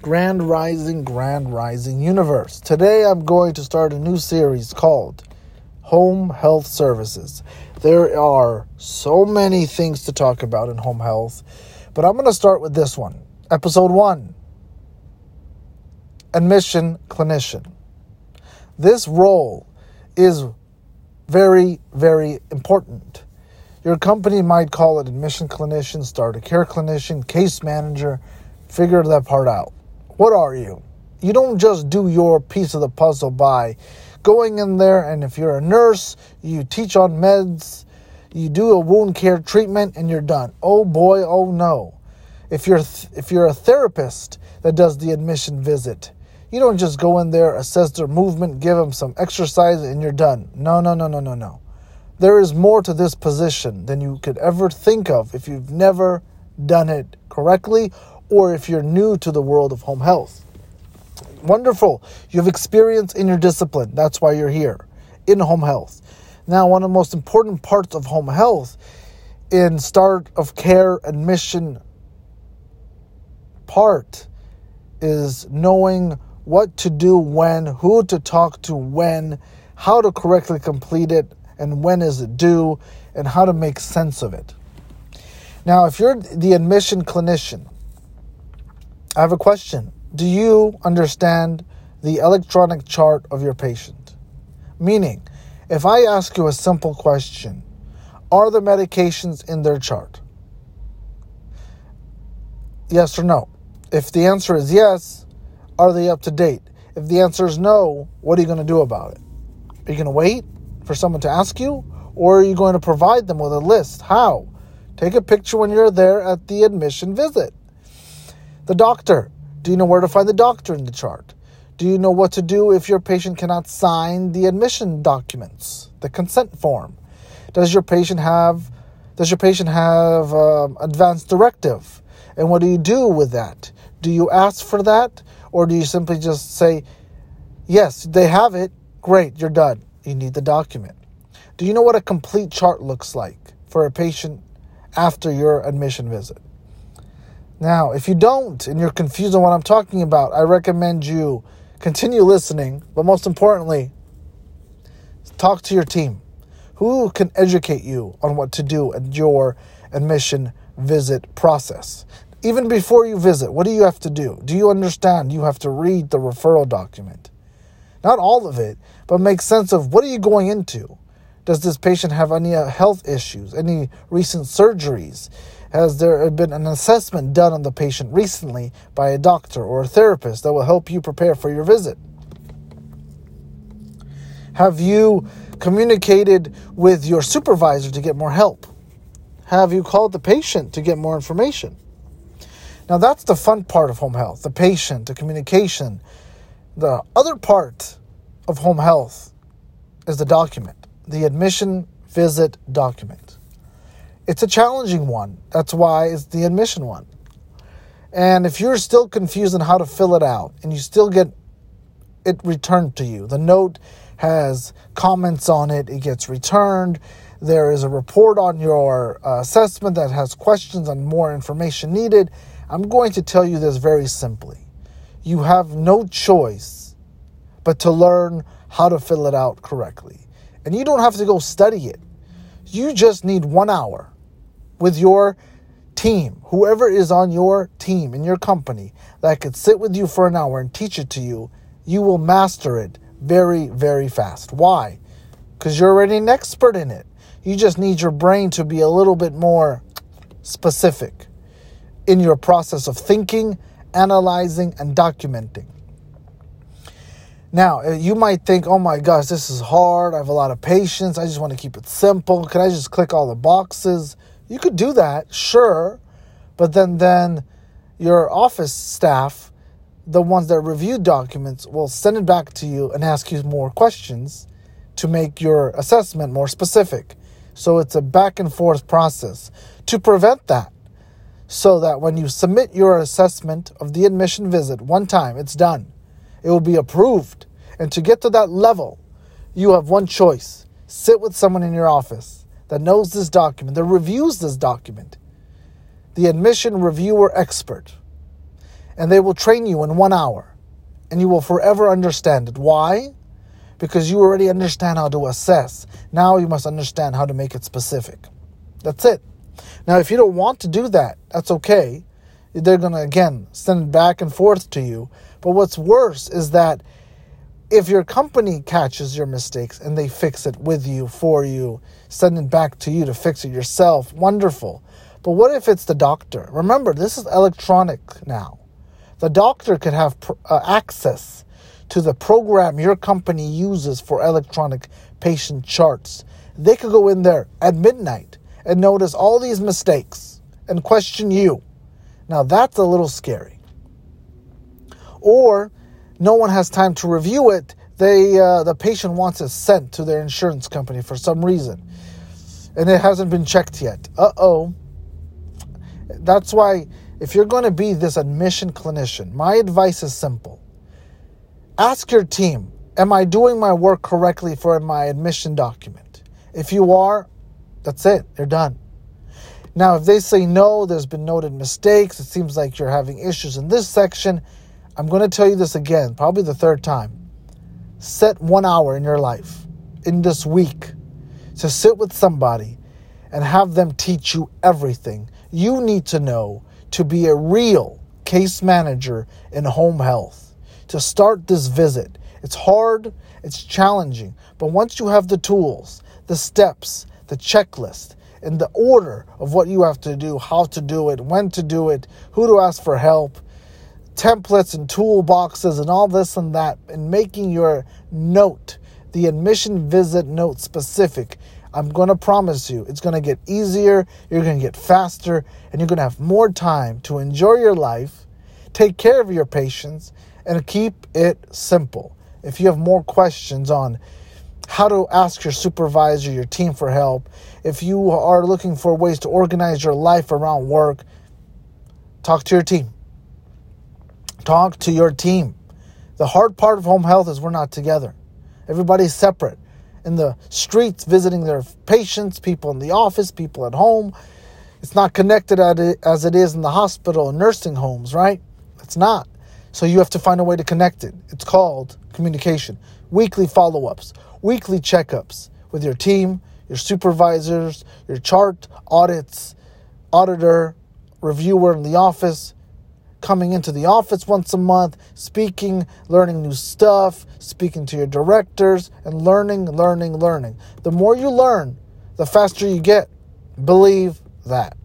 Grand Rising, Grand Rising Universe. Today I'm going to start a new series called Home Health Services. There are so many things to talk about in home health, but I'm going to start with this one. Episode 1 Admission Clinician. This role is very, very important. Your company might call it admission clinician, start of care clinician, case manager. Figure that part out. What are you? You don't just do your piece of the puzzle by going in there and if you're a nurse, you teach on meds, you do a wound care treatment and you're done. Oh boy, oh no. If you're th- if you're a therapist that does the admission visit, you don't just go in there, assess their movement, give them some exercise and you're done. No, no, no, no, no, no. There is more to this position than you could ever think of if you've never done it correctly or if you're new to the world of home health. Wonderful. You have experience in your discipline. That's why you're here in home health. Now, one of the most important parts of home health in start of care admission part is knowing what to do when, who to talk to when, how to correctly complete it, and when is it due, and how to make sense of it. Now, if you're the admission clinician, I have a question. Do you understand the electronic chart of your patient? Meaning, if I ask you a simple question, are the medications in their chart? Yes or no? If the answer is yes, are they up to date? If the answer is no, what are you going to do about it? Are you going to wait for someone to ask you? Or are you going to provide them with a list? How? Take a picture when you're there at the admission visit. The doctor. Do you know where to find the doctor in the chart? Do you know what to do if your patient cannot sign the admission documents, the consent form? Does your patient have does your patient have um, advance directive? And what do you do with that? Do you ask for that, or do you simply just say, "Yes, they have it. Great, you're done. You need the document." Do you know what a complete chart looks like for a patient after your admission visit? Now, if you don't and you're confused on what I'm talking about, I recommend you continue listening, but most importantly, talk to your team who can educate you on what to do at your admission visit process. Even before you visit, what do you have to do? Do you understand you have to read the referral document? Not all of it, but make sense of what are you going into? Does this patient have any uh, health issues, any recent surgeries? Has there been an assessment done on the patient recently by a doctor or a therapist that will help you prepare for your visit? Have you communicated with your supervisor to get more help? Have you called the patient to get more information? Now, that's the fun part of home health the patient, the communication. The other part of home health is the document, the admission visit document. It's a challenging one. That's why it's the admission one. And if you're still confused on how to fill it out and you still get it returned to you, the note has comments on it, it gets returned. There is a report on your uh, assessment that has questions and more information needed. I'm going to tell you this very simply. You have no choice but to learn how to fill it out correctly. And you don't have to go study it. You just need one hour with your team, whoever is on your team in your company that could sit with you for an hour and teach it to you, you will master it very, very fast. Why? Because you're already an expert in it. You just need your brain to be a little bit more specific in your process of thinking, analyzing, and documenting. Now, uh, you might think, oh my gosh, this is hard. I have a lot of patients. I just want to keep it simple. Can I just click all the boxes? You could do that, sure, but then then your office staff, the ones that review documents, will send it back to you and ask you more questions to make your assessment more specific. So it's a back and forth process to prevent that. So that when you submit your assessment of the admission visit one time, it's done. It will be approved. And to get to that level, you have one choice sit with someone in your office that knows this document, that reviews this document, the admission reviewer expert. And they will train you in one hour. And you will forever understand it. Why? Because you already understand how to assess. Now you must understand how to make it specific. That's it. Now, if you don't want to do that, that's okay. They're going to, again, send it back and forth to you. But what's worse is that if your company catches your mistakes and they fix it with you, for you, send it back to you to fix it yourself, wonderful. But what if it's the doctor? Remember, this is electronic now. The doctor could have uh, access to the program your company uses for electronic patient charts. They could go in there at midnight and notice all these mistakes and question you. Now, that's a little scary. Or no one has time to review it. They, uh, the patient wants it sent to their insurance company for some reason, and it hasn't been checked yet. Uh oh. That's why, if you're going to be this admission clinician, my advice is simple ask your team Am I doing my work correctly for my admission document? If you are, that's it, you're done. Now, if they say no, there's been noted mistakes, it seems like you're having issues in this section, I'm going to tell you this again, probably the third time. Set one hour in your life, in this week, to sit with somebody and have them teach you everything you need to know to be a real case manager in home health. To start this visit, it's hard, it's challenging, but once you have the tools, the steps, the checklist, and the order of what you have to do, how to do it, when to do it, who to ask for help, templates and toolboxes and all this and that, and making your note, the admission visit note specific. I'm going to promise you, it's going to get easier, you're going to get faster, and you're going to have more time to enjoy your life, take care of your patients, and keep it simple. If you have more questions on how to ask your supervisor, your team for help, if you are looking for ways to organize your life around work, talk to your team. Talk to your team. The hard part of home health is we're not together. Everybody's separate. In the streets, visiting their patients, people in the office, people at home. It's not connected as it is in the hospital and nursing homes, right? It's not. So you have to find a way to connect it. It's called communication. Weekly follow ups, weekly checkups with your team, your supervisors, your chart audits, auditor, reviewer in the office, coming into the office once a month, speaking, learning new stuff, speaking to your directors, and learning, learning, learning. The more you learn, the faster you get. Believe that.